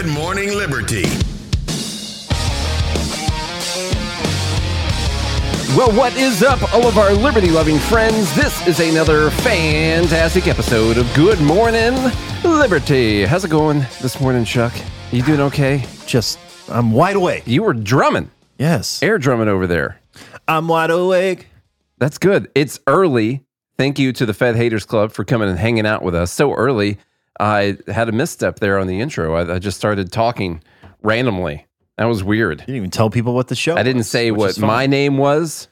Good Morning Liberty. Well, what is up, all of our liberty loving friends? This is another fantastic episode of Good Morning Liberty. How's it going this morning, Chuck? You doing okay? Just, I'm wide awake. You were drumming, Yes. air drumming over there. I'm wide awake. That's good. It's early. Thank you to the Fed Haters Club for coming and hanging out with us so early. I had a misstep there on the intro. I, I just started talking randomly. That was weird. You didn't even tell people what the show I didn't was, say what my name was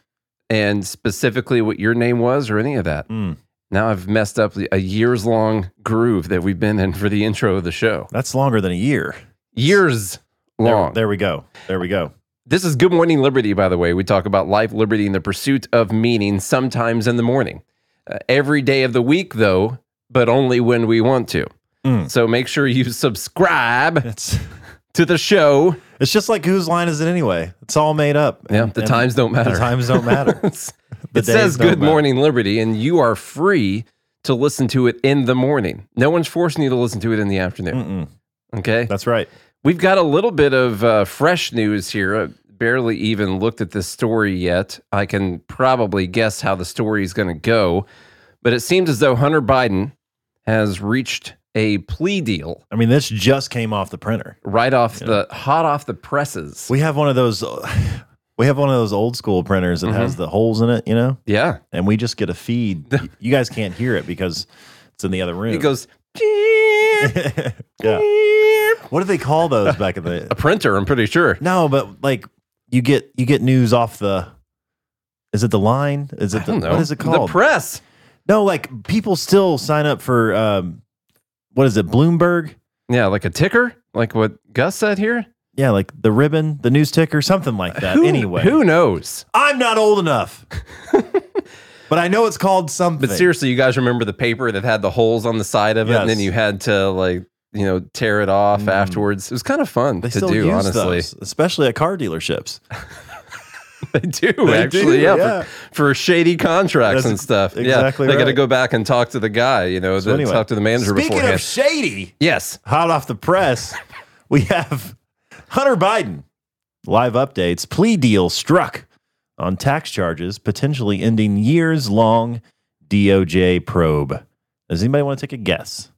and specifically what your name was or any of that. Mm. Now I've messed up a years long groove that we've been in for the intro of the show. That's longer than a year. Years There- long. There, we go. There we go. This is Good Morning Liberty, by the way. We talk about life, liberty, and the pursuit of meaning sometimes in the morning. Uh, every day of the week, though, but only when we want to. Mm. So make sure you subscribe It's to the show. it's just like whose line is it anyway? It's all made up. Yeah, And- the and times don't matter. The times don't matter. It says Good matter. Morning Liberty, and you are free to listen to it in the morning. No one's forcing you to listen to it in the afternoon. Mm-mm. Okay. That's right. We've got a little bit of uh, fresh news here. I barely even looked at this story yet. I can probably guess how the story is going to go, but it seems as though Hunter Biden has reached a plea deal I mean, this just came off the printer. right off the hot off the presses. We have one of those. We have one of those old school printers that Mm-hmm. has the holes in it, you know, yeah. and we just get a feed. You guys can't hear it because it's in the other room. It goes yeah. What do they call those back in the? a printer, I'm pretty sure. No, but like you get you get news off the. Is it the line? Is it the what is it called? The press. no, like people still sign up for um, what is it? Bloomberg? Yeah, like a ticker, like what Gus said here. Yeah, like the ribbon, the news ticker, something like that. Who, anyway, who knows? I'm not old enough, but I know it's called something. But seriously, you guys remember the paper that had the holes on the side of it, and then you had to like you know tear it off Mm. afterwards. It was kind of fun they to do, honestly. those, especially at car dealerships. They do They actually, do, yeah, yeah. For, for shady contracts That's and stuff. exactly yeah, they got to go back and talk to the guy. You know, So the- anyway, talk to the manager Speaking beforehand. of shady, yes, hot off the press, we have Hunter Biden. Live updates. Plea deal struck on tax charges, potentially ending years long DOJ probe. Does anybody want to take a guess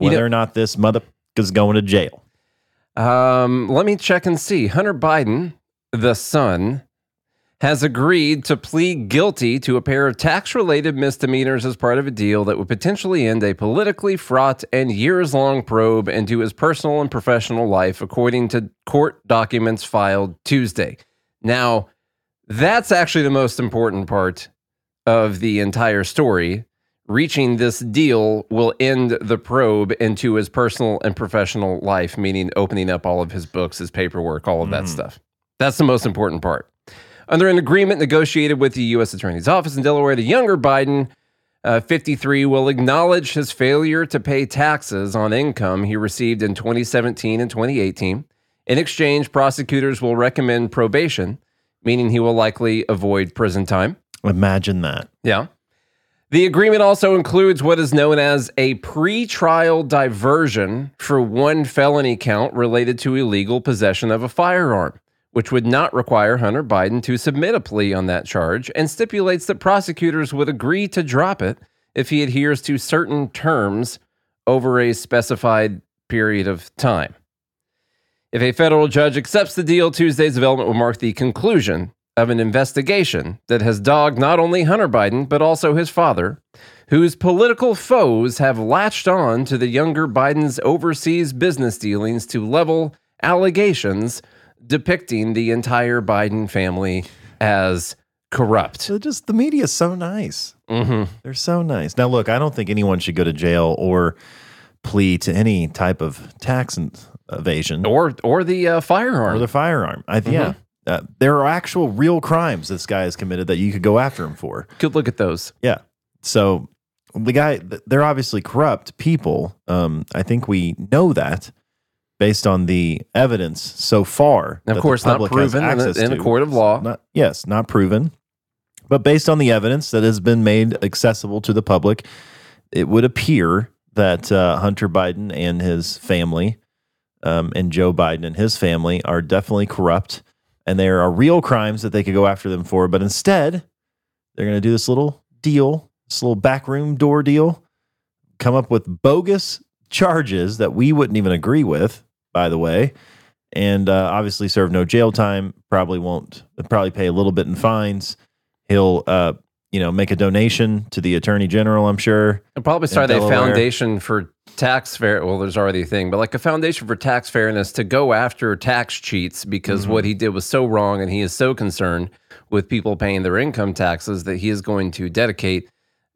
You whether know- or not this mother is going to jail? Um, let me check and see. Hunter Biden, the son, has agreed to plead guilty to a pair of tax related misdemeanors as part of a deal that would potentially end a politically fraught and years long probe into his personal and professional life, according to court documents filed Tuesday. Now, that's actually the most important part of the entire story. Reaching this deal will end the probe into his personal and professional life, meaning opening up all of his books, his paperwork, all of that mm-hmm. stuff. That's the most important part. Under an agreement negotiated with the U.S. Attorney's Office in Delaware, the younger Biden, uh, 53, will acknowledge his failure to pay taxes on income he received in 2017 and 2018. In exchange, prosecutors will recommend probation, meaning he will likely avoid prison time. Imagine that. Yeah. The agreement also includes what is known as a pre-trial diversion for one felony count related to illegal possession of a firearm, which would not require Hunter Biden to submit a plea on that charge and stipulates that prosecutors would agree to drop it if he adheres to certain terms over a specified period of time. If a federal judge accepts the deal, Tuesday's development will mark the conclusion of an investigation that has dogged not only Hunter Biden, but also his father, whose political foes have latched on to the younger Biden's overseas business dealings to level allegations depicting the entire Biden family as corrupt. So just the media is so nice. hmm They're so nice. Now, look, I don't think anyone should go to jail or plea to any type of tax evasion Or or the uh, firearm. or the firearm. I, Yeah, uh, there are actual real crimes this guy has committed that you could go after him for. Good look at those. Yeah. So the guy, they're obviously corrupt people. Um, I think we know that based on the evidence so far. Of course, not proven in a- in a court of law. Not, yes, not proven. But based on the evidence that has been made accessible to the public, it would appear that uh, Hunter Biden and his family um, and Joe Biden and his family are definitely corrupt, and there are real crimes that they could go after them for. But instead, they're going to do this little deal, this little backroom door deal, come up with bogus charges that we wouldn't even agree with, by the way, and uh, obviously serve no jail time. Probably won't. Probably pay a little bit in fines. He'll, uh, you know, make a donation to the attorney general. I'm sure. I'll probably start a foundation for tax fair. Well, there's already a thing, but like a foundation for tax fairness to go after tax cheats because Mm-hmm. what he did was so wrong, and he is so concerned with people paying their income taxes that he is going to dedicate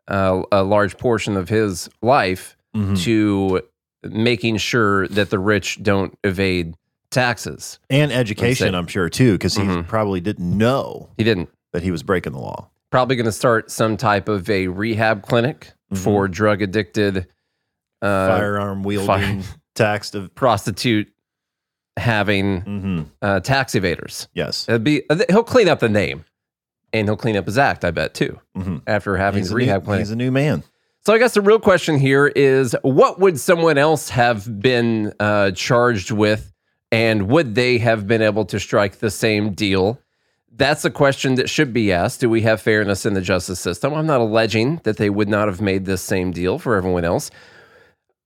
uh, a large portion of his life Mhm. to making sure that the rich don't evade taxes. And education, I'm sure too, because he Mhm. probably didn't know He didn't. that he was breaking the law. Probably going to start some type of a rehab clinic Mhm. for drug addicted uh, Firearm wielding, taxed of. prostitute having hmm uh, tax evaders. Yes. It'd be uh, he'll clean up the name, and he'll clean up his act. I bet too. hmm After having He's, the a new, rehab clinic. he's a new man. So I guess the real question here is, what would someone else have been uh, charged with, and would they have been able to strike the same deal? That's a question that should be asked. Do we have fairness in the justice system? I'm not alleging that they would not have made this same deal for everyone else.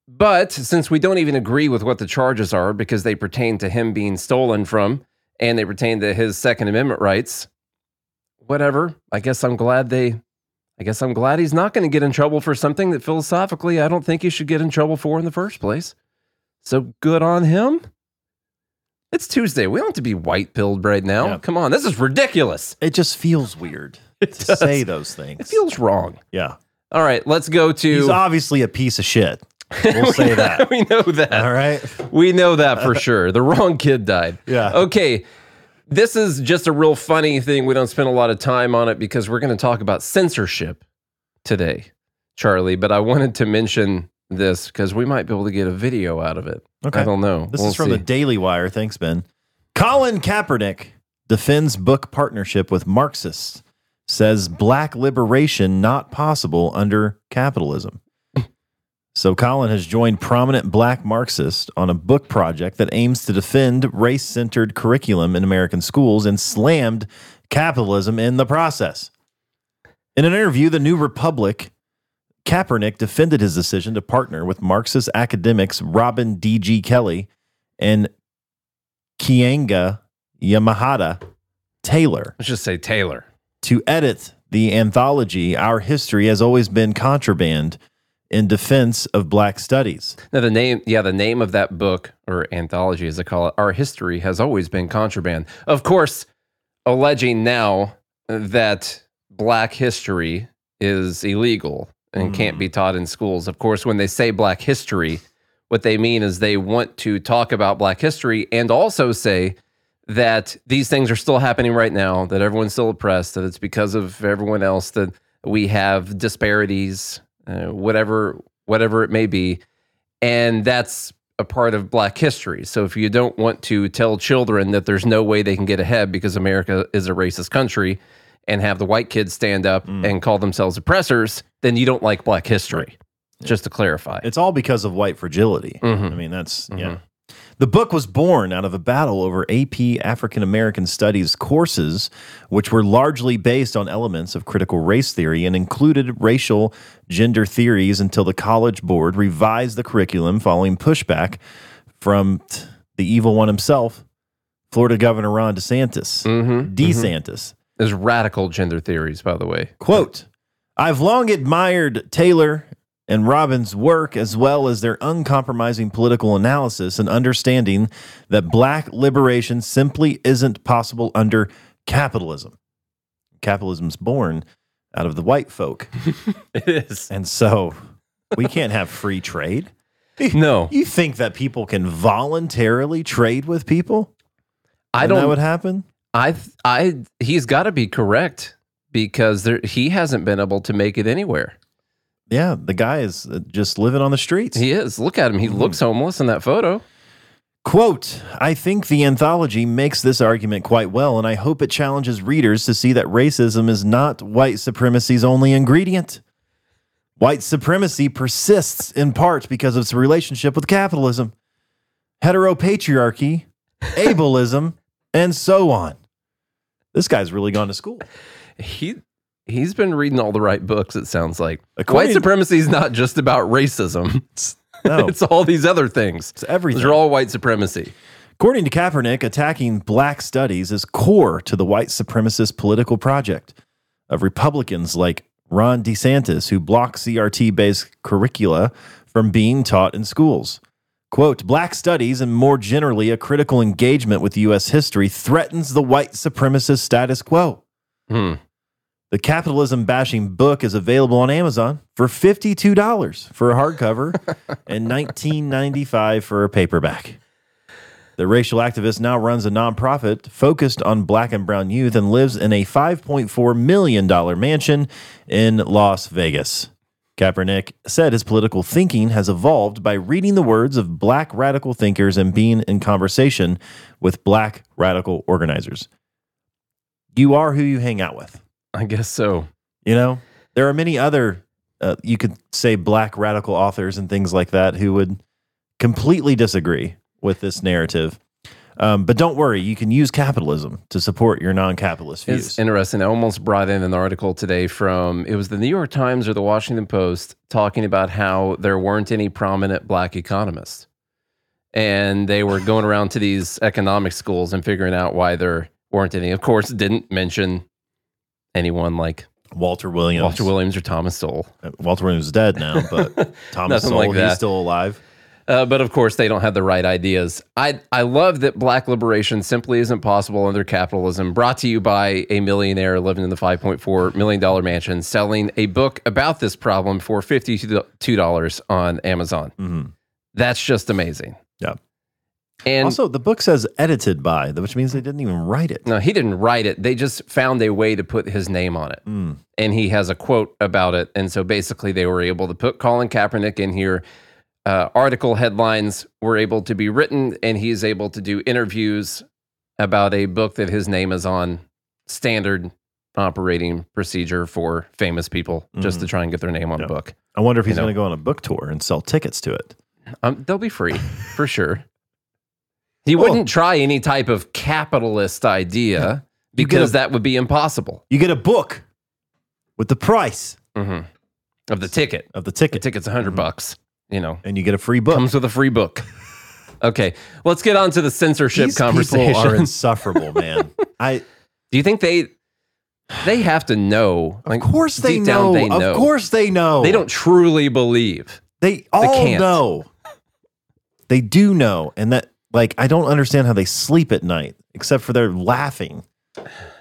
But since we don't even agree with what the charges are because they pertain to him being stolen from and they pertain to his Second Amendment rights, whatever. I guess I'm glad they, I guess I'm glad he's not going to get in trouble for something that philosophically I don't think he should get in trouble for in the first place. So good on him. It's Tuesday. We don't have to be white pilled right now. Yeah. Come on. This is ridiculous. It just feels weird It to does. say those things. It feels wrong. yeah. All right. Let's go to. He's obviously a piece of shit. We'll say that. we know that. All right. We know that for sure. The wrong kid died. Yeah. Okay. This is just a real funny thing. We don't spend a lot of time on it because we're going to talk about censorship today, Charlie. But I wanted to mention this because we might be able to get a video out of it. Okay. I don't know. This We'll is from see. the Daily Wire. Thanks, Ben. Colin Kaepernick defends book partnership with Marxists, says black liberation not possible under capitalism. So, Colin has joined prominent black Marxists on a book project that aims to defend race centered curriculum in American schools and slammed capitalism in the process. In an interview, The New Republic, Kaepernick defended his decision to partner with Marxist academics Robin D.G. Kelley and Kianga Yamahata Taylor Let's just say Taylor. to edit the anthology Our History Has Always Been Contraband in defense of black studies. Now, the name, yeah, the name of that book or anthology, as they call it, Our History Has Always Been Contraband. Of course, alleging now that black history is illegal and can't be mm. taught in schools. Of course, when they say black history, what they mean is they want to talk about black history and also say that these things are still happening right now, that everyone's still oppressed, that it's because of everyone else that we have disparities, uh, whatever whatever it may be, and that's a part of Black history. So if you don't want to tell children that there's no way they can get ahead because America is a racist country, and have the white kids stand up and call themselves oppressors, then you don't like Black history. Just to clarify. It's all because of white fragility. Mhm. I mean, that's, yeah. The book was born out of a battle over AP African American Studies courses, which were largely based on elements of critical race theory and included racial gender theories until the College Board revised the curriculum following pushback from t- the evil one himself, Florida Governor Ron DeSantis. Mm-hmm. DeSantis. There's radical gender theories, by the way. Quote I've long admired Taylor and Robbins' work as well as their uncompromising political analysis and understanding that black liberation simply isn't possible under capitalism. Capitalism's born out of the white folk. It is. And so we can't have free trade. No, You think that people can voluntarily trade with people? I don't. would happen? I, I, he's got to be correct because there, he hasn't been able to make it anywhere. Yeah, the guy is uh, just living on the streets. He is. Look at him. He looks homeless in that photo. Quote, I think the anthology makes this argument quite well, and I hope it challenges readers to see that racism is not white supremacy's only ingredient. White supremacy persists in part because of its relationship with capitalism. heteropatriarchy, ableism, and so on. This guy's really gone to school. He he's been reading all the right books. It sounds like white supremacy is not just about racism. No, it's all these other things. it's everything. Those are all white supremacy. According to Kaepernick, attacking black studies is core to the white supremacist political project of Republicans like Ron DeSantis, who block CRT based curricula from being taught in schools. Quote, black studies and more generally a critical engagement with U.S. history threatens the white supremacist status quo. Hmm. The capitalism bashing book is available on Amazon for $52 for a hardcover and $19.95 for a paperback. The racial activist now runs a nonprofit focused on black and brown youth and lives in a $5.4 million mansion in Las Vegas. Kaepernick said his political thinking has evolved by reading the words of black radical thinkers and being in conversation with black radical organizers. You are who you hang out with. I guess so. You know, there are many other, uh, you could say, black radical authors and things like that who would completely disagree with this narrative. Um, but don't worry, you can use capitalism to support your non capitalist views. It's interesting. I almost brought in an article today from it was the New York Times or the Washington Post talking about how there weren't any prominent black economists. And they were going around to these economic schools and figuring out why there weren't any. Of course, didn't mention anyone like Walter Williams. Walter Williams or Thomas Sowell. Uh, Walter Williams is dead now, but Thomas Nothing Sowell, like that. he's still alive. Uh, but of course, they don't have the right ideas. I I love that black liberation simply isn't possible under capitalism. Brought to you by a millionaire living in the five point four million dollar mansion, selling a book about this problem for fifty two dollars on Amazon. Mhm. That's just amazing. Yeah. And also, the book says edited by, which means they didn't even write it. no, he didn't write it. They just found a way to put his name on it. Mm. and he has a quote about it. And so basically, they were able to put Colin Kaepernick in here. Uh, article headlines were able to be written, and he's able to do interviews about a book that his name is on. Standard operating procedure for famous people, just to try and get their name on a book. I wonder if he's You know. going to go on a book tour and sell tickets to it. Um, they'll be free for sure. He wouldn't try any type of capitalist idea because a- that would be impossible You get a book with the price Mhm. of the ticket. of the The ticket, ticket's a 100 bucks. You know, and you get a free book. comes with a free book. Okay, let's get on to the censorship These conversation. people are insufferable, man. I Do you think they they have to know? of course they know. they know. Of course they know. They don't truly believe. They all can't. know. They do know, and that like I don't understand how they sleep at night, except for they're laughing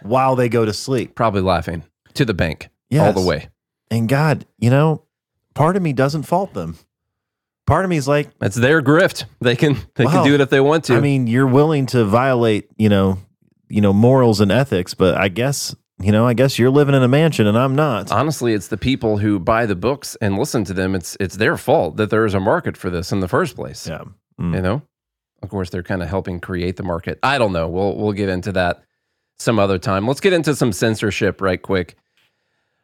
while they go to sleep. Probably laughing to the bank all the way. And God, you know, part of me doesn't fault them. Part of me is like, That's their grift. They can they Wow. can do it if they want to. I mean, you're willing to violate, you know, you know, morals and ethics, but I guess, you know, I guess you're living in a mansion and I'm not. honestly, it's the people who buy the books and listen to them. It's it's their fault that there is a market for this in the first place. Yeah. Mm. You know, of course, they're kind of helping create the market. I don't know. We'll we'll get into that some other time. Let's get into some censorship right quick.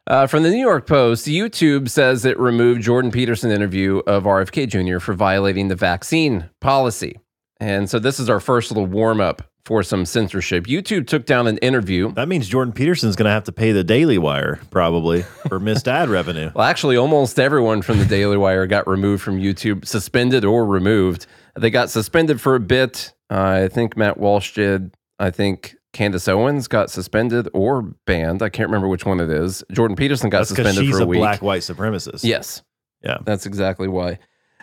Uh, from the New York Post, YouTube says it removed Jordan Peterson interview of RFK Jr. for violating the vaccine policy. And so this is our first little warm up for some censorship. YouTube took down an interview. That means Jordan Peterson's going to have to pay the Daily Wire probably for missed ad revenue. Well, actually, almost everyone from the Daily Wire got removed from YouTube, suspended or removed. They got suspended for a bit. Uh, I think Matt Walsh did. I think Candace Owens got suspended or banned. I can't remember which one it is. Jordan Peterson got That's suspended she's for a, a week. black white supremacist. Yes. Yeah. That's exactly why.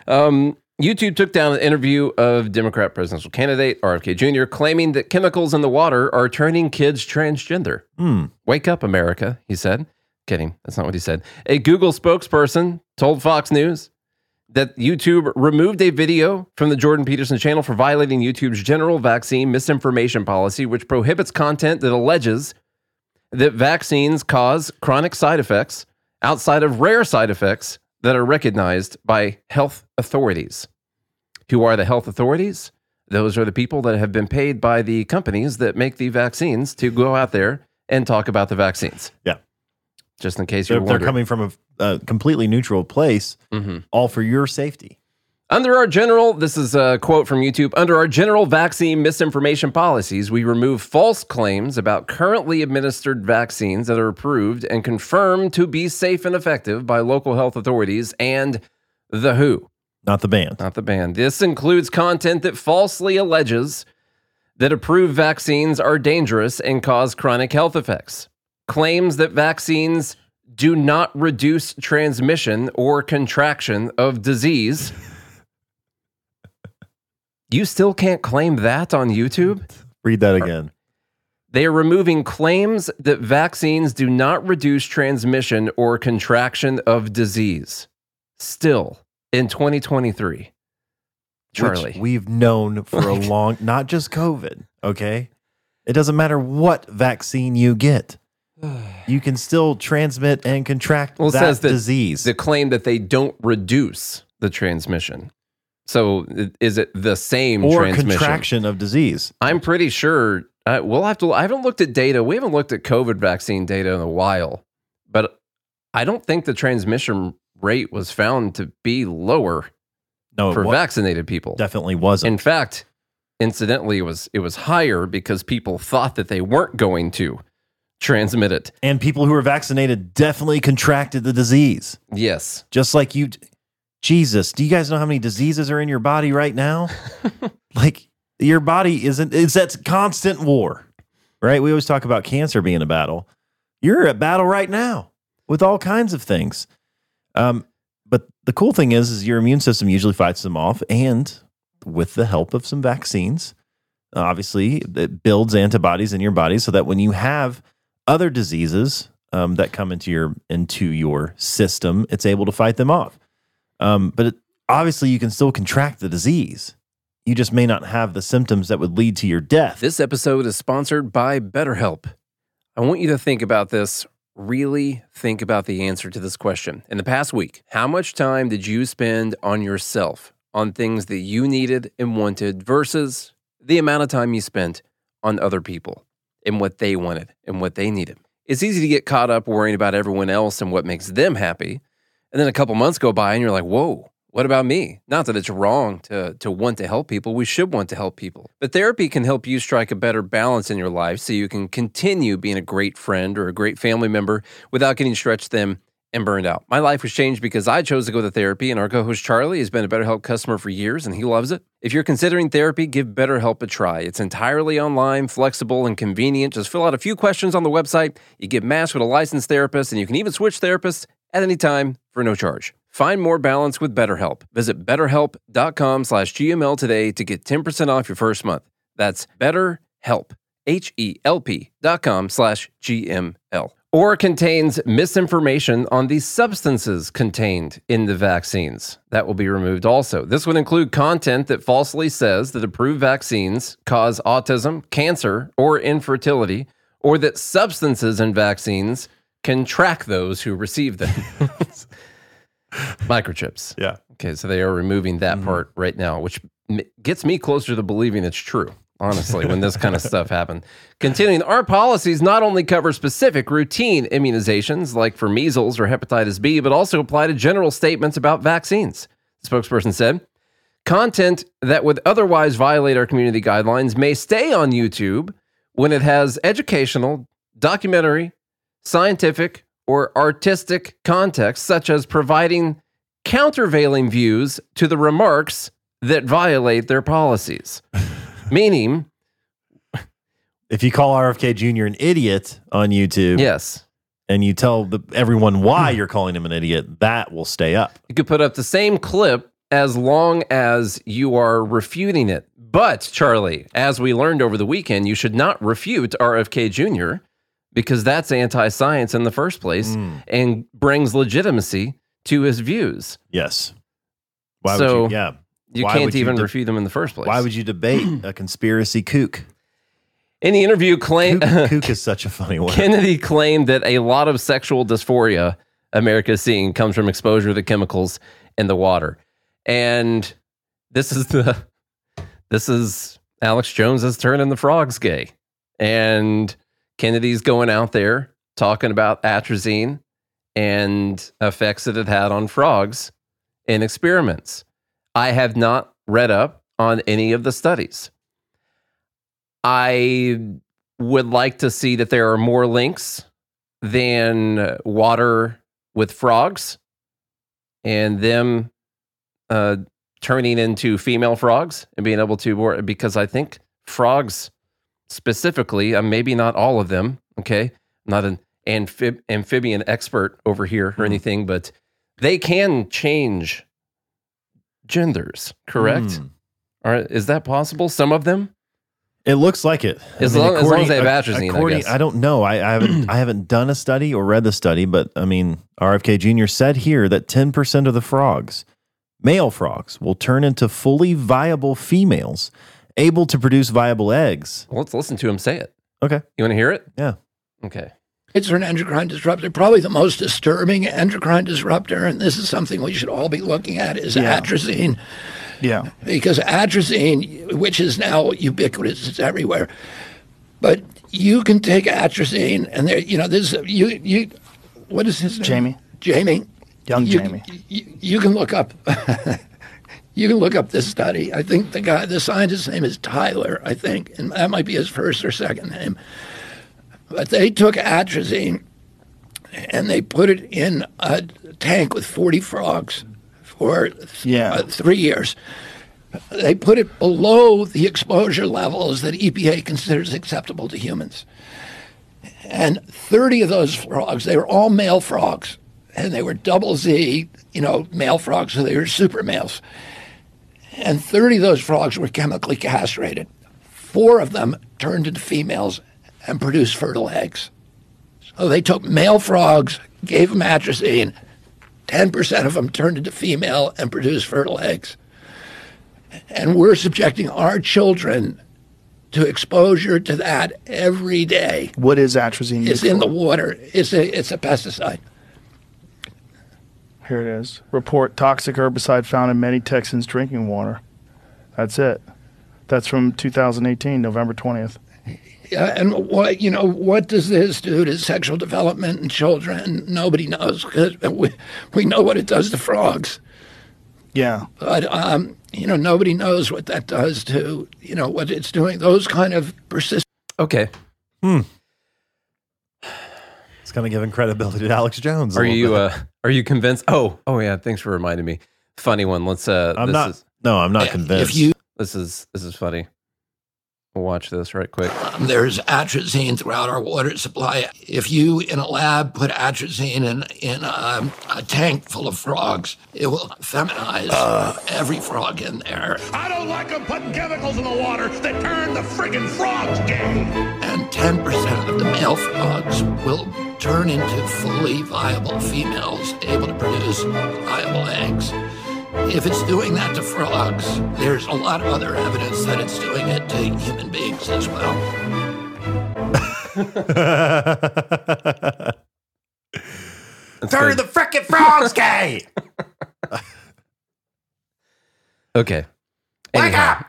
Um, YouTube took down an interview of Democrat presidential candidate RFK Jr., claiming that chemicals in the water are turning kids transgender. Hmm. Wake up, America, he said. Kidding. That's not what he said. A Google spokesperson told Fox News that YouTube removed a video from the Jordan Peterson channel for violating YouTube's general vaccine misinformation policy, which prohibits content that alleges that vaccines cause chronic side effects outside of rare side effects that are recognized by health authorities. Who are the health authorities? Those are the people that have been paid by the companies that make the vaccines to go out there and talk about the vaccines. Yeah. Just in case you're they're coming from a, a completely neutral place, Mhm. all for your safety. Under our general, this is a quote from YouTube. Under our general vaccine misinformation policies, we remove false claims about currently administered vaccines that are approved and confirmed to be safe and effective by local health authorities and the WHO, Not the band. not the band. This includes content that falsely alleges that approved vaccines are dangerous and cause chronic health effects. Claims that vaccines do not reduce transmission or contraction of disease. You still can't claim that on YouTube? Read that again. They are removing claims that vaccines do not reduce transmission or contraction of disease. Still in 2023. Charlie. Which we've known for a long, not just COVID, okay? It doesn't matter what vaccine you get. You can still transmit and contract Well, that says that disease. the claim that they don't reduce the transmission. So is it the same or transmission? contraction of disease. I'm pretty sure uh, we'll have to. I haven't looked at data. We haven't looked at COVID vaccine data in a while, but I don't think the transmission rate was found to be lower No, for vaccinated people. definitely wasn't. In fact, incidentally, it was it was higher because people thought that they weren't going to transmit it. and people who were vaccinated definitely contracted the disease. Yes. Just like you. Jesus, do you guys know how many diseases are in your body right now? like your body isn't, it's at constant war, right? We always talk about cancer being a battle. You're at battle right now with all kinds of things. Um, but the cool thing is, is your immune system usually fights them off, and with the help of some vaccines, obviously it builds antibodies in your body so that when you have other diseases um, that come into your into your system, it's able to fight them off. Um, but it, obviously, you can still contract the disease. You just may not have the symptoms that would lead to your death. This episode is sponsored by BetterHelp. I want you to think about this. Really think about the answer to this question. In the past week, how much time did you spend on yourself, on things that you needed and wanted, versus the amount of time you spent on other people and what they wanted and what they needed? It's easy to get caught up worrying about everyone else and what makes them happy. And then a couple months go by and you're like, whoa, what about me? Not that it's wrong to, to want to help people. We should want to help people. But therapy can help you strike a better balance in your life so you can continue being a great friend or a great family member without getting stretched thin and burned out. My life was changed because I chose to go to therapy, and our co host Charlie has been a BetterHelp customer for years and he loves it. If you're considering therapy, give BetterHelp a try. It's entirely online, flexible, and convenient. Just fill out a few questions on the website. You get matched with a licensed therapist, and you can even switch therapists at any time for no charge. Find more balance with BetterHelp. Visit betterhelp.com slash GML today to get 10% off your first month. That's BetterHelp, H-E-L-P dot com slash GML. Or contains misinformation on the substances contained in the vaccines. That will be removed also. This would include content that falsely says that approved vaccines cause autism, cancer, or infertility, or that substances in vaccines can track those who receive them. Microchips. Yeah. Okay, so they are removing that mm-hmm. part right now, which gets me closer to believing it's true. Honestly, when this kind of stuff happened. Continuing, our policies not only cover specific routine immunizations like for measles or hepatitis B, but also apply to general statements about vaccines. The spokesperson said, content that would otherwise violate our community guidelines may stay on YouTube when it has educational, documentary, scientific, or artistic context, such as providing countervailing views to the remarks that violate their policies. Meaning, If you call RFK Jr. an idiot on YouTube yes, and you tell the, everyone why you're calling him an idiot, that will stay up. you could put up the same clip as long as you are refuting it. But, Charlie, as we learned over the weekend, you should not refute RFK Jr. because that's anti science in the first place Mm. and brings legitimacy to his views. Yes. Why So, would you? Yeah. You Why can't even de- refute them in the first place. Why would you debate a conspiracy kook? In the interview, claim Kook, kook is such a funny word. Kennedy claimed that a lot of sexual dysphoria America is seeing comes from exposure to chemicals in the water. And this is the this is Alex Jones's turn in the frogs gay. And Kennedy's going out there talking about atrazine and effects that it had on frogs in experiments. I have not read up on any of the studies. I would like to see that there are more links than water with frogs and them uh, turning into female frogs and being able to, because I think frogs specifically, uh, maybe not all of them, okay, not an amphib- amphibian expert over here or Mhm. anything, but they can change genders, correct? Mm. Or is that possible? Some of them? It looks like it. As long- as long as they have atrazine, I guess. I don't know. I, I haven't I haven't done a study or read the study, but I mean, RFK Jr. said here that 10% of the frogs, male frogs, will turn into fully viable females, able to produce viable eggs. Well, let's listen to him say it. Okay. You want to hear it? Yeah. Okay. It's an endocrine disruptor, probably the most disturbing endocrine disruptor, and this is something we should all be looking at is Yeah. atrazine, Yeah. because atrazine, which is now ubiquitous, it's everywhere. But you can take atrazine, and there, you know, this you you, what is his name? Jamie. Jamie. Young You, Jamie. you, you can look up. you can look up this study. I think the guy, the scientist's name is Tyler. I think, and that might be his first or second name. But they took atrazine and they put it in a tank with 40 frogs for Yeah. uh, three years. They put it below the exposure levels that EPA considers acceptable to humans. And 30 of those frogs, they were all male frogs, and they were double Z, you know, male frogs, so they were super males. And 30 of those frogs were chemically castrated. Four of them turned into females and produce fertile eggs. So they took male frogs, gave them atrazine, 10% of them turned into female and produced fertile eggs. And we're subjecting our children to exposure to that every day. What is atrazine? It's in the water. It's a it's a pesticide. Here it is. Report toxic herbicide found in many Texans drinking water. That's it. That's from 2018, November 20th. Yeah, and what you know, what does this do to sexual development in children? Nobody knows because we we know what it does to frogs, Yeah. but um, you know, nobody knows what that does to you know what it's doing. Those kind of persistent. Okay. Hmm. It's kind of giving credibility to Alex Jones. Are you bit. uh are you convinced? Oh, oh yeah, thanks for reminding me. Funny one. Let's uh I'm this not. is no, I'm not convinced. If you this is this is funny. We'll watch this right quick. Um, there's atrazine throughout our water supply. If you in a lab put atrazine in in a, a tank full of frogs, it will feminize every frog in there. I don't like them putting chemicals in the water that turn the friggin' frogs gay. and 10% of the male frogs will turn into fully viable females able to produce viable eggs. If it's doing that to frogs, there's a lot of other evidence that it's doing it to human beings as well. Turn the frickin' frogs gay. Okay. Wake up!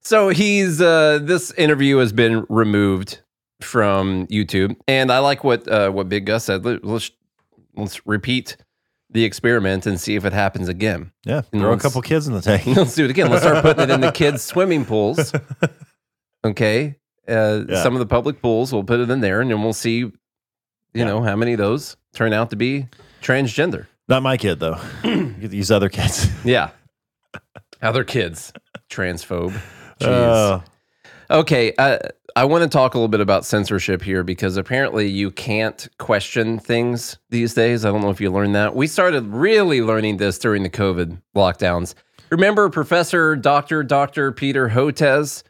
So he's uh this interview has been removed from YouTube. And I like what uh what Big Gus said. Let's let's repeat the experiment and see if it happens again. Yeah, And throw a couple kids in the tank. Let's do it again. Let's start putting it in the kids' swimming pools. Okay. Uh, Yeah. Some of the public pools, we'll put it in there and then we'll see, you Yeah. know, how many of those turn out to be transgender. Not my kid though. These other kids. Yeah. Other kids, transphobe. Jeez. Uh, Okay, uh, I want to talk a little bit about censorship here because apparently you can't question things these days. I don't know if you learned that. We started really learning this during the COVID lockdowns. Remember Professor Dr. Dr. Peter Hotez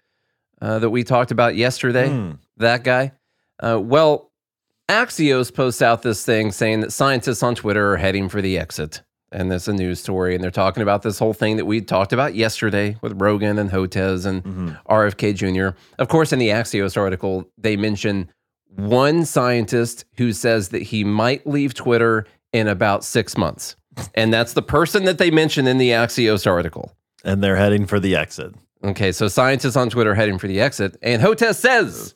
uh, that we talked about yesterday? Hmm. That guy? Uh, well, Axios posts out this thing saying that scientists on Twitter are heading for the exit. And that's a news story. And they're talking about this whole thing that we talked about yesterday with Rogan and Hotez and mhm. RFK Jr. Of course, in the Axios article, they mention one scientist who says that he might leave Twitter in about six months. And that's the person that they mention in the Axios article. And they're heading for the exit. Okay, so scientists on Twitter heading for the exit. And Hotez says,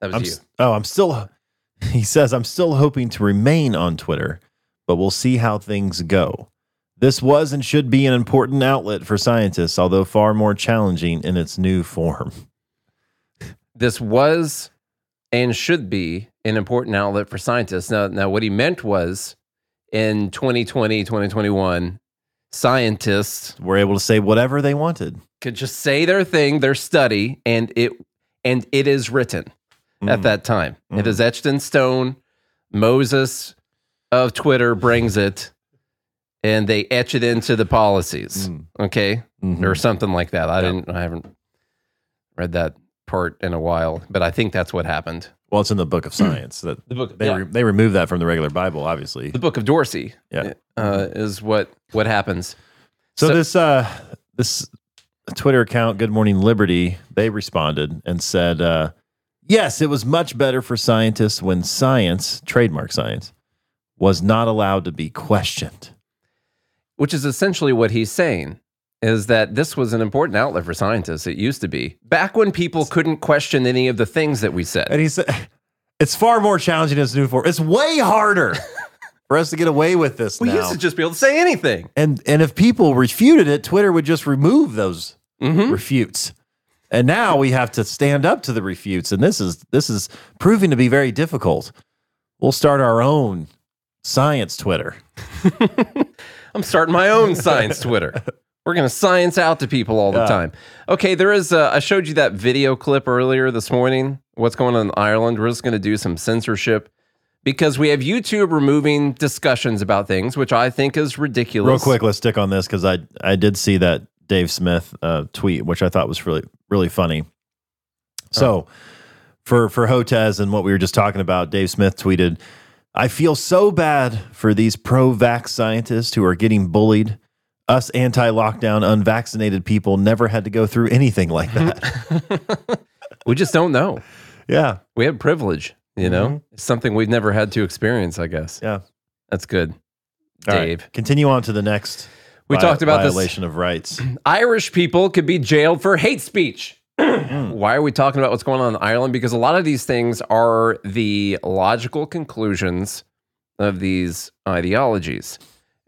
that was I'm you. s- oh, I'm still. He says I'm still hoping to remain on Twitter, but we'll see how things go. This was and should be an important outlet for scientists, although far more challenging in its new form. This was and should be an important outlet for scientists. Now, now what he meant was in 2020, 2021, scientists We're able to say whatever they wanted. could just say their thing, their study, and it and it is written at Mm. that time. It is etched in stone. Moses of Twitter brings it, and they etch it into the policies. Mm. Okay, Mhm. or something like that. I Yeah. didn't. I haven't read that part in a while, but I think that's what happened. Well, it's in the book of science that The book. they yeah. re- they removed that from the regular Bible, obviously. the book of Dorsey. Yeah. uh, is what what happens. So, So- this uh this Twitter account, Good Morning Liberty, they responded and said, uh, yes, it was much better for scientists when science, trademark science, was not allowed to be questioned. which is essentially what he's saying is that this was an important outlet for scientists it used to be back when people couldn't question any of the things that we said And he said, it's far more challenging as new form. It's way harder for us to get away with this we now. used to just be able to say anything and and if people refuted it, Twitter would just remove those Mhm. refutes. And now we have to stand up to the refutes, and this is this is proving to be very difficult. We'll start our own science Twitter. i'm starting my own science twitter we're going to science out to people all the Yeah. time okay there is uh, i showed you that video clip earlier this morning what's going on in ireland we're just going to do some censorship because we have youtube removing discussions about things which i think is ridiculous Real quick, let's stick on this because I I did see that Dave Smith uh, tweet, which I thought was really really funny. So for for Hotez and what we were just talking about, Dave Smith tweeted, "I feel so bad for these pro-vax scientists who are getting bullied." Us anti-lockdown unvaccinated people never had to go through anything like mm-hmm. that. we just don't know yeah, we have privilege you know mm-hmm. it's something we've never had to experience i guess yeah. that's good All right, dave continue on to the next. We vi- talked about this- violation of rights. irish people could be jailed for hate speech why are we talking about what's going on in ireland because a lot of these things are the logical conclusions of these ideologies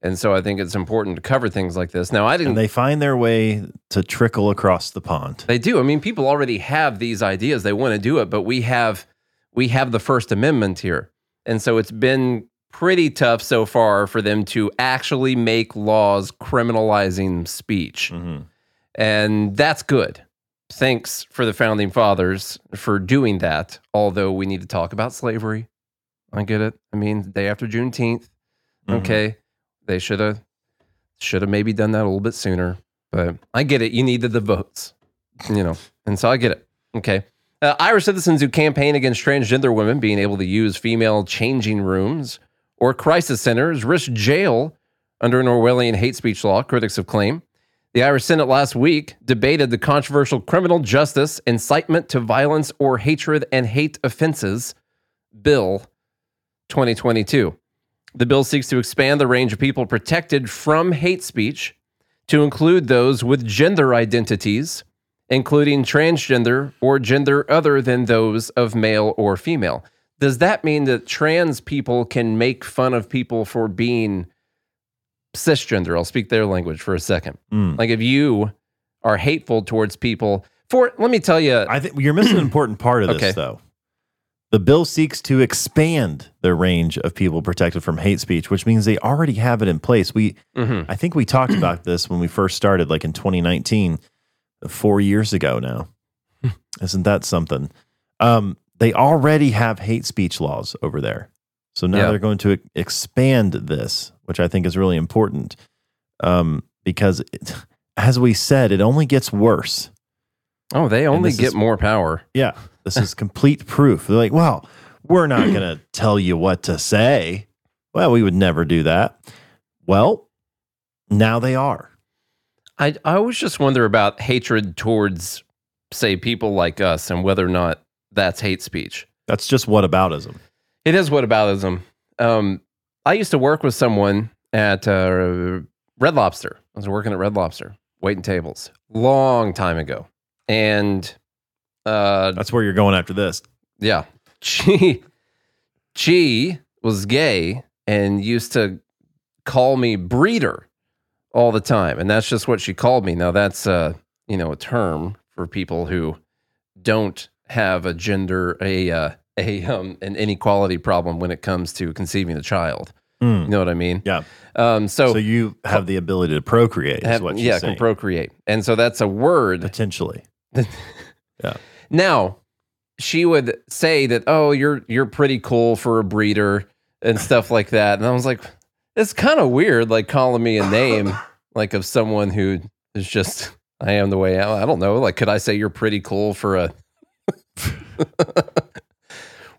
and so i think it's important to cover things like this now i didn't and they find their way to trickle across the pond. They do. I mean, people already have these ideas. They want to do it, but we have we have the First Amendment here. And so it's been pretty tough so far for them to actually make laws criminalizing speech. Mhm. And that's good. Thanks for the founding fathers for doing that. Although we need to talk about slavery. I get it. I mean, day after Juneteenth. Mhm. Okay. They should have should have maybe done that a little bit sooner. But I get it. You needed the votes. You know. And so I get it. Okay. Uh, Irish citizens who campaign against transgender women being able to use female changing rooms or crisis centers risk jail under an Orwellian hate speech law, critics have claimed. The Irish Senate last week debated the controversial criminal justice, incitement to violence or hatred and hate offenses bill 2022. The bill seeks to expand the range of people protected from hate speech to include those with gender identities, including transgender or gender other than those of male or female. Does that mean that trans people can make fun of people for being cisgender? I'll speak their language for a second. Mm. Like if you are hateful towards people for let me tell you I think you're missing an important part of this, Okay. though. The bill seeks to expand the range of people protected from hate speech, which means they already have it in place. We, Mhm. I think we talked about this when we first started, like in 2019, four years ago now. Isn't that something? Um, they already have hate speech laws over there. So now Yeah. they're going to expand this, which I think is really important um, because, it, as we said, it only gets worse. Oh, they only get is- more power. Yeah, this is complete proof. They're like, well, we're not going to tell you what to say. Well, we would never do that. Well, now they are. I I always just wonder about hatred towards say people like us and whether or not that's hate speech. That's just whataboutism. It is whataboutism. Um, I used to work with someone at uh, Red Lobster. I was working at Red Lobster, waiting tables, long time ago, and uh, That's where you're going after this. yeah, she she was gay and used to call me breeder all the time, and that's just what she called me. Now that's uh, you know, a term for people who don't have a gender a uh, a um an inequality problem when it comes to conceiving a child. Mm. You know what I mean? Yeah. Um, so, So you have the ability to procreate, is have- yeah, saying. can procreate, and so that's a word Potentially. yeah. Now, she would say that, "Oh, you're you're pretty cool for a breeder and stuff like that." And I was like, "It's kind of weird, like calling me a name like of someone who is just I am the way I, I don't know. Like, could I say you're pretty cool for a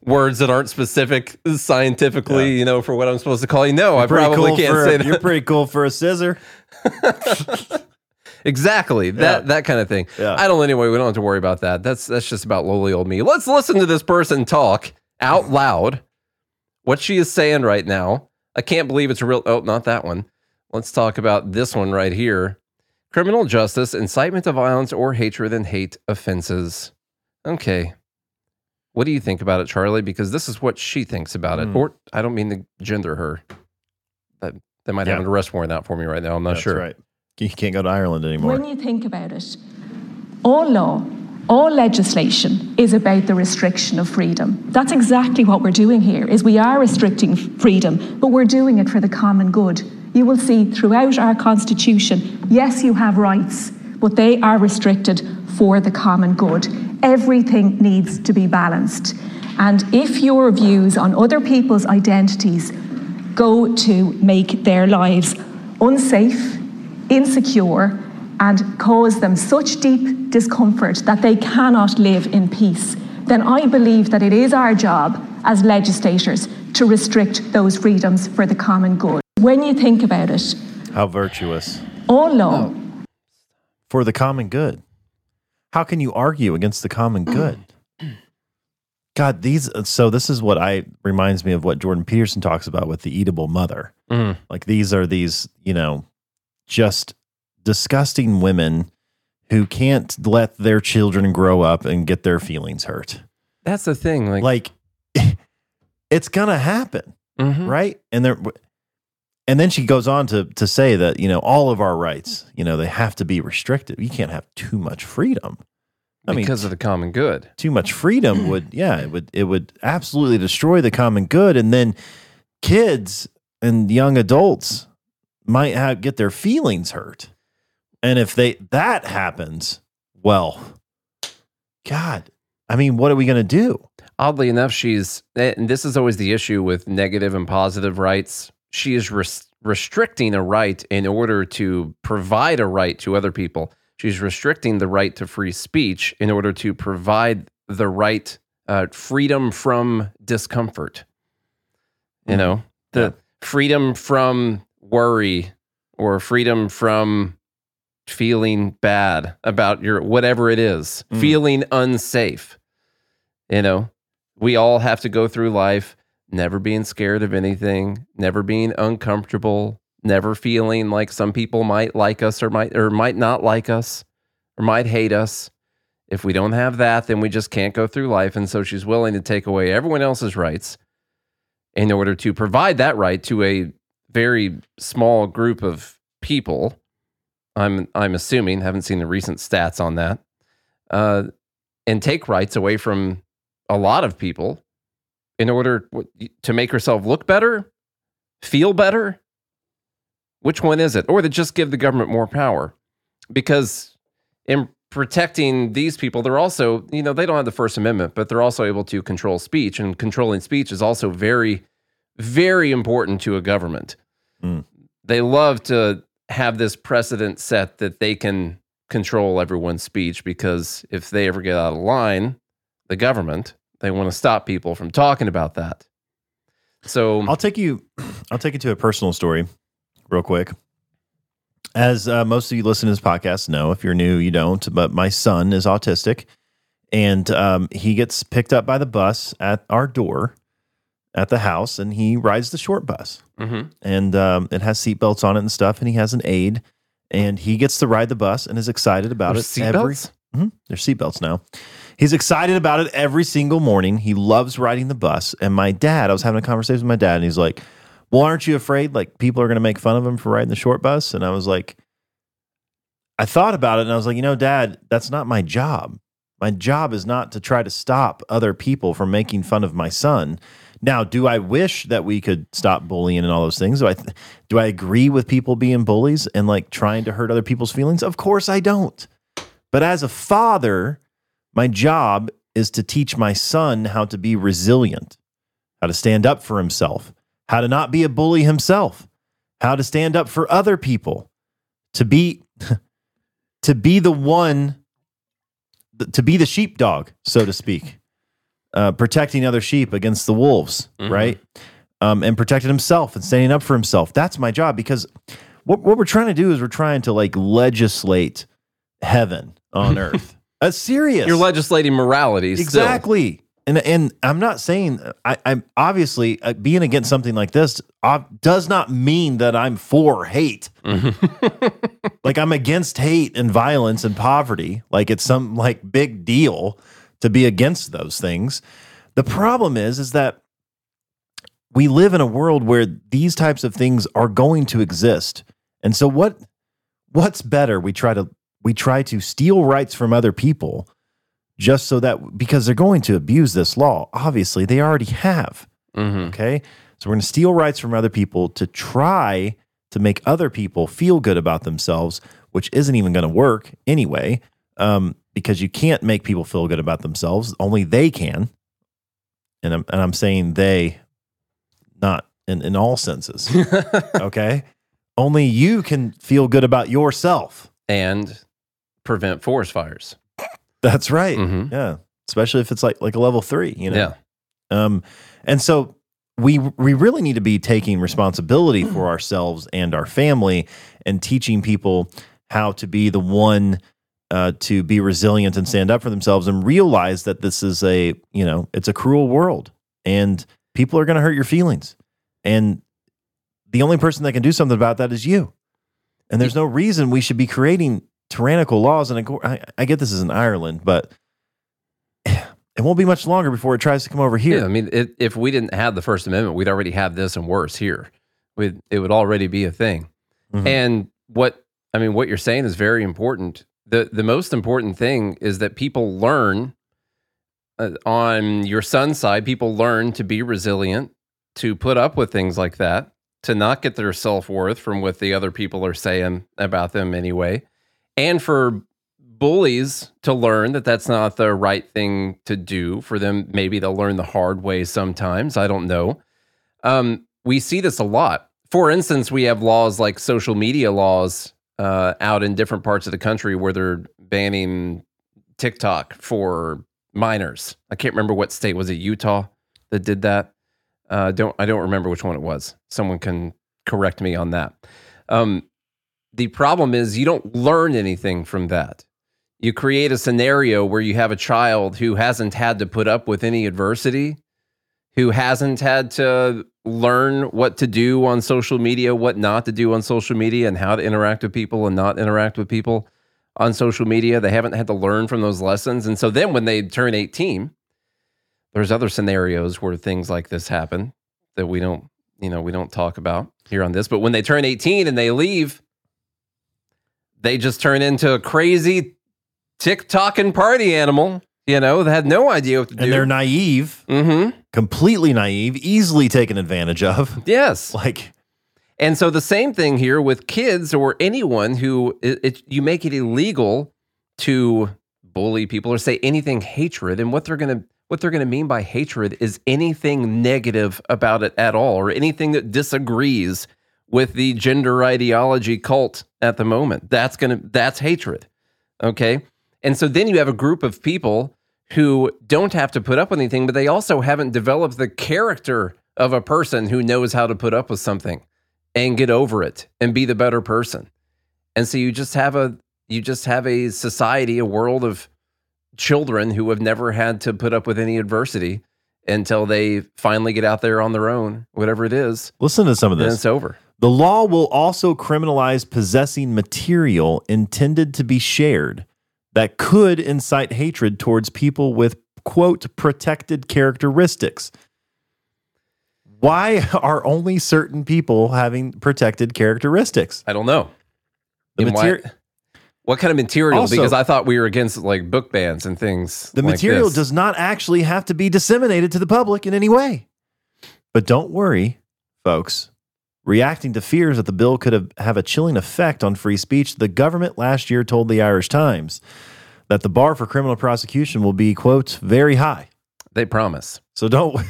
words that aren't specific scientifically, you know, for what I'm supposed to call you? No, I Pretty probably cool can't for, say that. You're pretty cool for a scissor. Exactly. That that kind of thing. Yeah. I don't anyway, we don't have to worry about that. That's that's just about lowly old me. Let's listen to this person talk out loud what she is saying right now. I can't believe it's a real oh, not that one. Let's talk about this one right here. Criminal justice, incitement to violence or hatred and hate offenses. Okay. What do you think about it, Charlie? Because this is what she thinks about it. Hmm. Or I don't mean to gender her. That they might have an arrest warrant out for me right now. I'm not That's sure. right. You can't go to Ireland anymore. When you think about it, all law, all legislation is about the restriction of freedom. That's exactly what we're doing here is we are restricting freedom, but we're doing it for the common good. You will see throughout our constitution, yes, you have rights, but they are restricted for the common good. Everything needs to be balanced. And if your views on other people's identities go to make their lives unsafe, insecure, and cause them such deep discomfort that they cannot live in peace, then I believe that it is our job as legislators to restrict those freedoms for the common good. When you think about it, How virtuous. all law, For the common good. How can you argue against the common good? God, these so this is what I reminds me of what Jordan Peterson talks about with the Oedipal mother. Mm. Like these are these, you know, just disgusting women who can't let their children grow up and get their feelings hurt. That's the thing. Like, Like it's gonna happen, mhm. right? And there and then she goes on to to say that, you know, all of our rights, you know, they have to be restricted. You can't have too much freedom. I mean, because of the common good. too much freedom would yeah it would it would absolutely destroy the common good and then kids and young adults might have, get their feelings hurt and if they that happens well god i mean what are we going to do Oddly enough, she's, eh, and this is always the issue with negative and positive rights. She is res- restricting a right in order to provide a right to other people. She's restricting the right to free speech in order to provide the right, uh, freedom from discomfort. You know, the freedom from worry or freedom from feeling bad about your whatever it is, Mm. feeling unsafe. You know, we all have to go through life never being scared of anything, never being uncomfortable, never feeling like some people might like us or might or might not like us or might hate us. If we don't have that, then we just can't go through life. And so she's willing to take away everyone else's rights in order to provide that right to a very small group of people. I'm I'm assuming, haven't seen the recent stats on that, uh, and take rights away from a lot of people in order to make herself look better, feel better. Which one is it? Or to just give the government more power? Because in protecting these people, they're also, you know, they don't have the First Amendment, but they're also able to control speech. And controlling speech is also very, very important to a government. Mm. They love to have this precedent set that they can control everyone's speech because if they ever get out of line, the government, they want to stop people from talking about that. So, I'll take you. I'll take you to a personal story, real quick. As uh, most of you listen to this podcast know, if you're new, you don't. But my son is autistic, and um, he gets picked up by the bus at our door, at the house, and he rides the short bus, Mhm. and um, it has seatbelts on it and stuff, and he has an aide, and he gets to ride the bus and is excited about There's it. every- seatbelts? Mhm. There's seatbelts now. He's excited about it every single morning. He loves riding the bus. And my dad, I was having a conversation with my dad, and he's like, well, aren't you afraid like people are going to make fun of him for riding the short bus? And I was like, I thought about it and I was like, you know, dad, that's not my job. My job is not to try to stop other people from making fun of my son. Now, do I wish that we could stop bullying and all those things? Do I do I agree with people being bullies and like trying to hurt other people's feelings? Of course I don't. But as a father, my job is to teach my son how to be resilient, how to stand up for himself, how to not be a bully himself, how to stand up for other people, to be to be the one to be the sheepdog, so to speak, uh, protecting other sheep against the wolves, Mhm. right? Um, and protecting himself and standing up for himself. That's my job because what, what we're trying to do is we're trying to like legislate heaven on earth. That's serious. You're legislating morality. still. Exactly. And and I'm not saying I, I'm obviously uh, being against something like this uh, does not mean that I'm for hate. like I'm against hate and violence and poverty. Like it's some like big deal to be against those things. The problem is is that we live in a world where these types of things are going to exist. And so what what's better? We try to we try to steal rights from other people just so that because they're going to abuse this law. Obviously, they already have. Mhm. Okay. So we're going to steal rights from other people to try to make other people feel good about themselves, which isn't even going to work anyway, um, because you can't make people feel good about themselves. Only they can. And I'm, and I'm saying they, not in, in all senses. okay. Only you can feel good about yourself. and prevent forest fires. That's right. Mhm. Yeah. Especially if it's like like a level three, you know. Yeah. Um, and so we we really need to be taking responsibility for ourselves and our family and teaching people how to be the one uh, to be resilient and stand up for themselves and realize that this is a you know it's a cruel world and people are going to hurt your feelings and the only person that can do something about that is you and there's no reason we should be creating tyrannical laws and I, I get this is in Ireland but it won't be much longer before it tries to come over here Yeah, I mean, it, if we didn't have the First Amendment, we'd already have this and worse here. We'd, it would already be a thing. Mhm. And what I mean, what you're saying is very important. the The most important thing is that people learn uh, on your son's side. People learn to be resilient, to put up with things like that, to not get their self worth from what the other people are saying about them anyway, and for bullies to learn that that's not the right thing to do for them maybe they'll learn the hard way sometimes i don't know. Um, we see this a lot. For instance we have laws like social media laws uh, out in different parts of the country where they're banning tiktok for minors. I can't remember what state. Was it utah that did that? Uh, don't i don't remember which one it was. Someone can correct me on that. Um, the problem is you don't learn anything from that you create a scenario where you have a child who hasn't had to put up with any adversity, who hasn't had to learn what to do on social media, what not to do on social media, and how to interact with people and not interact with people on social media. They haven't had to learn from those lessons. And so then when they turn 18, there's other scenarios where things like this happen that we don't, you know, we don't talk about here on this. But when they turn 18 and they leave, they just turn into a crazy TikTok and party animal, you know, that had no idea what to do. and they're naive mm-hmm. completely naive easily taken advantage of Yes. like And so the same thing here with kids or anyone who it, it, you make it illegal to bully people or say anything hatred and what they're going to what they're going to mean by hatred is anything negative about it at all or anything that disagrees with the gender ideology cult at the moment. That's going to that's hatred. Okay? And so then you have a group of people who don't have to put up with anything but they also haven't developed the character of a person who knows how to put up with something and get over it and be the better person. And so you just have a you just have a society, a world of children who have never had to put up with any adversity until they finally get out there on their own, whatever it is, listen to some of this it's over. The law will also criminalize possessing material intended to be shared that could incite hatred towards people with quote protected characteristics Why are only certain people having protected characteristics? I don't know. The And why- what kind of material? Also- because I thought we were against like book bans and things. The like material this. does not actually have to be disseminated to the public in any way. But don't worry, folks. Reacting to fears that the bill could have, have a chilling effect on free speech, the government last year told the Irish Times that the bar for criminal prosecution will be, quote, very high. They promise. So don't,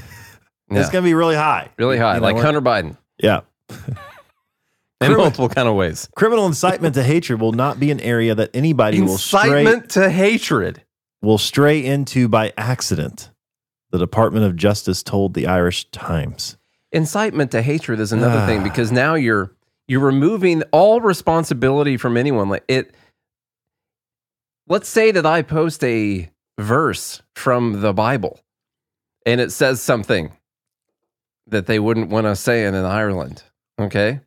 Yeah. it's going to be really high. really high, You know like? Hunter Biden Yeah. in Criminal- multiple kind of ways. Criminal incitement to hatred will not be an area that anybody will stray, Incitement to hatred. will stray into by accident, the Department of Justice told the Irish Times. Incitement to hatred is another thing Ah. because now you're you're removing all responsibility from anyone. Like it. Let's say that I post a verse from the Bible, and it says something that they wouldn't want us saying in Ireland. Okay.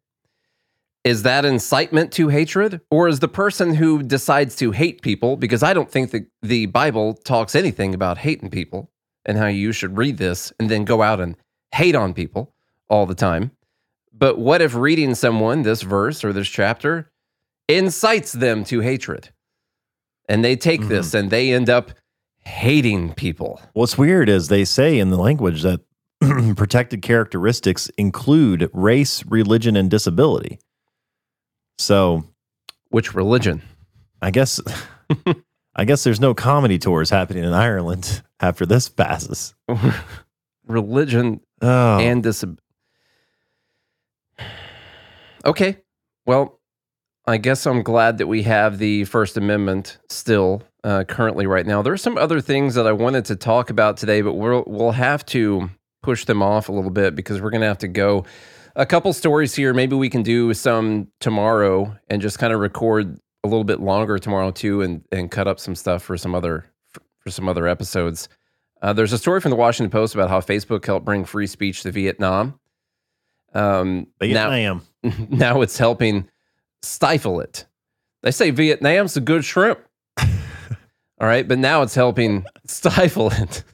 Is that incitement to hatred? Or is the person who decides to hate people, because I don't think that the Bible talks anything about hating people and how you should read this and then go out and hate on people all the time. But what if reading someone this verse or this chapter incites them to hatred? And they take mm-hmm. this and they end up hating people. What's weird is they say in the language that protected characteristics include race, religion, and disability. So Which religion? I guess I guess there's no comedy tours happening in Ireland after this passes. religion Oh, and this. Okay. Well, I guess I'm glad that we have the First Amendment still uh, currently right now. There are some other things that I wanted to talk about today, but we'll we'll have to push them off a little bit because we're going to have to go a couple stories here. Maybe we can do some tomorrow and just kind of record a little bit longer tomorrow too, and and cut up some stuff for some other for some other episodes. Uh, there's a story from the Washington Post about how Facebook helped bring free speech to Vietnam. Um, now, Vietnam. now it's helping stifle it. They say Vietnam's a good shrimp. All right, but now it's helping stifle it.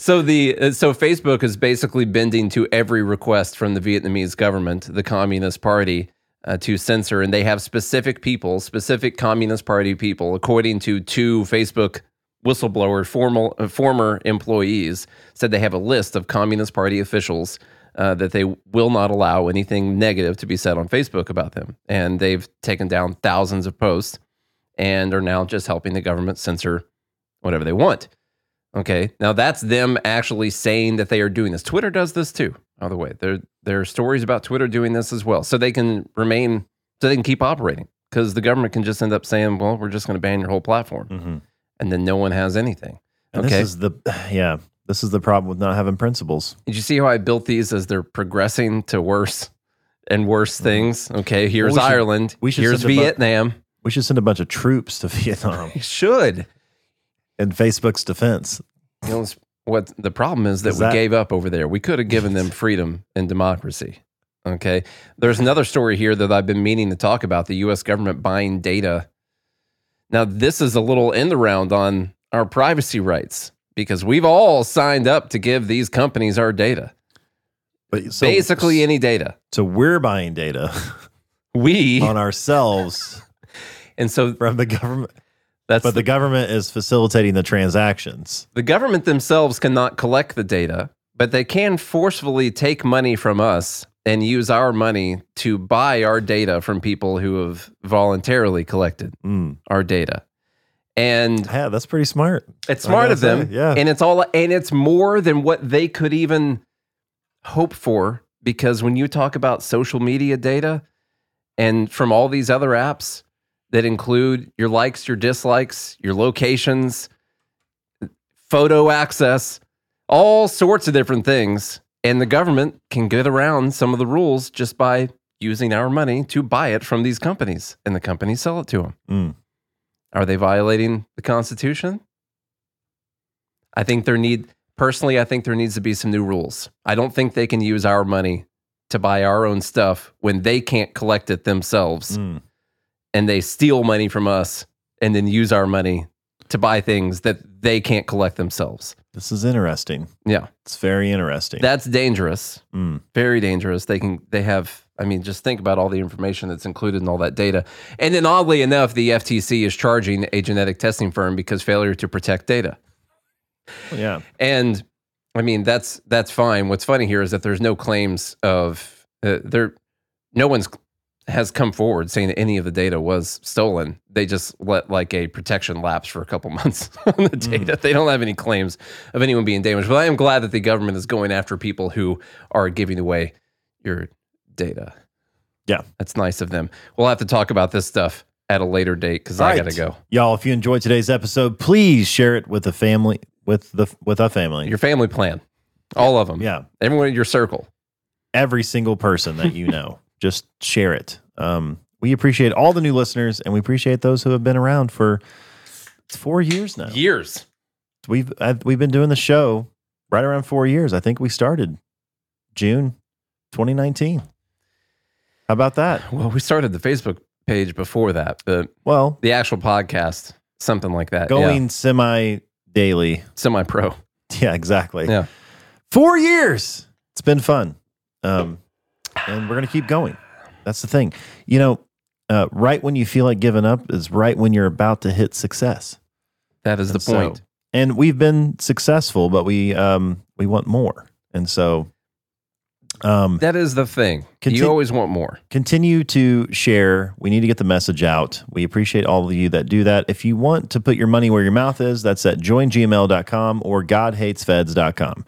So the uh, so Facebook is basically bending to every request from the Vietnamese government, the Communist Party, uh, to censor, and they have specific people, specific Communist Party people, according to two Facebook whistleblower formal uh, former employees, said they have a list of Communist Party officials uh, that they will not allow anything negative to be said on Facebook about them, and they've taken down thousands of posts and are now just helping the government censor whatever they want. Okay. Now that's them actually saying that they are doing this. Twitter does this too. By the way, there there are stories about Twitter doing this as well, so they can remain, so they can keep operating. Because the government can just end up saying, "Well, we're just going to ban your whole platform," Mhm. And then no one has anything. And okay. this is the yeah, this is the problem with not having principles. Did you see how I built these as they're progressing to worse and worse things? Okay, here's Mm-hmm. we should- Ireland. we should here's a bu- Vietnam. We should send a bunch of troops to Vietnam We should. in Facebook's defense. You know, what the problem is that Is we that- gave up over there. We could have given them freedom and democracy. Okay. There's another story here that I've been meaning to talk about the US government buying data. Now, this is a little in the round on our privacy rights because we've all signed up to give these companies our data. But so, Basically, any data. so we're buying data We, on ourselves and so from the government, that's but the government is facilitating the transactions. The government themselves cannot collect the data, but they can forcefully take money from us and use our money to buy our data from people who have voluntarily collected Mm. our data. And Yeah, that's pretty smart. it's smart of them. say, yeah. And it's all and it's more than what they could even hope for because when you talk about social media data and from all these other apps that include your likes, your dislikes, your locations, photo access, all sorts of different things, and the government can get around some of the rules just by using our money to buy it from these companies and the companies sell it to them. Mm. Are they violating the Constitution? I think there need personally, I think there needs to be some new rules. I don't think they can use our money to buy our own stuff when they can't collect it themselves Mm. and they steal money from us and then use our money to buy things that they can't collect themselves. This is interesting. Yeah. It's very interesting. That's dangerous. Mm. Very dangerous. They can they have I mean just think about all the information that's included in all that data. And then oddly enough the FTC is charging a genetic testing firm because failure to protect data. yeah. And I mean that's that's fine. What's funny here is that there's no claims of uh, there no one's has come forward saying that any of the data was stolen. They just let like a protection lapse for a couple months on the hmm. data. They don't have any claims of anyone being damaged. But I am glad that the government is going after people who are giving away your data. Yeah. That's nice of them. We'll have to talk about this stuff at a later date because I All got to go. Y'all, if you enjoyed today's episode, please share it with the family, with the with a family. Your family plan, all of them. yeah. Everyone in your circle. Every single person that you know, just share it. Um, we appreciate all the new listeners, and we appreciate those who have been around for four years now. Years. We've I've, we've been doing the show right around four years. I think we started June 2019. How about that? Well, we started the Facebook page before that, but Well, the actual podcast, something like that. going semi daily. semi pro. Yeah, exactly. Yeah. Four years. It's been fun. Um, and we're going to keep going. That's the thing. You know, uh, right when you feel like giving up is right when you're about to hit success. That is the And so- point. and we've been successful, but we um, we want more. And so um, That is the thing. Conti- you always want more. continue to share. We need to get the message out. We appreciate all of you that do that. If you want to put your money where your mouth is, that's at joingml.com or godhatesfeds.com.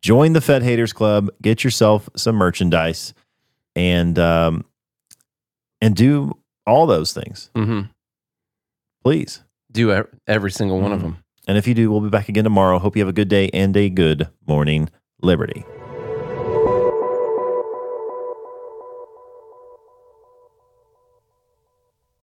Join the Fed Haters Club, get yourself some merchandise, and um, and do all those things, hmm please. Do every single one of Mhm. them. And if you do, we'll be back again tomorrow. Hope you have a good day and a good morning, Liberty.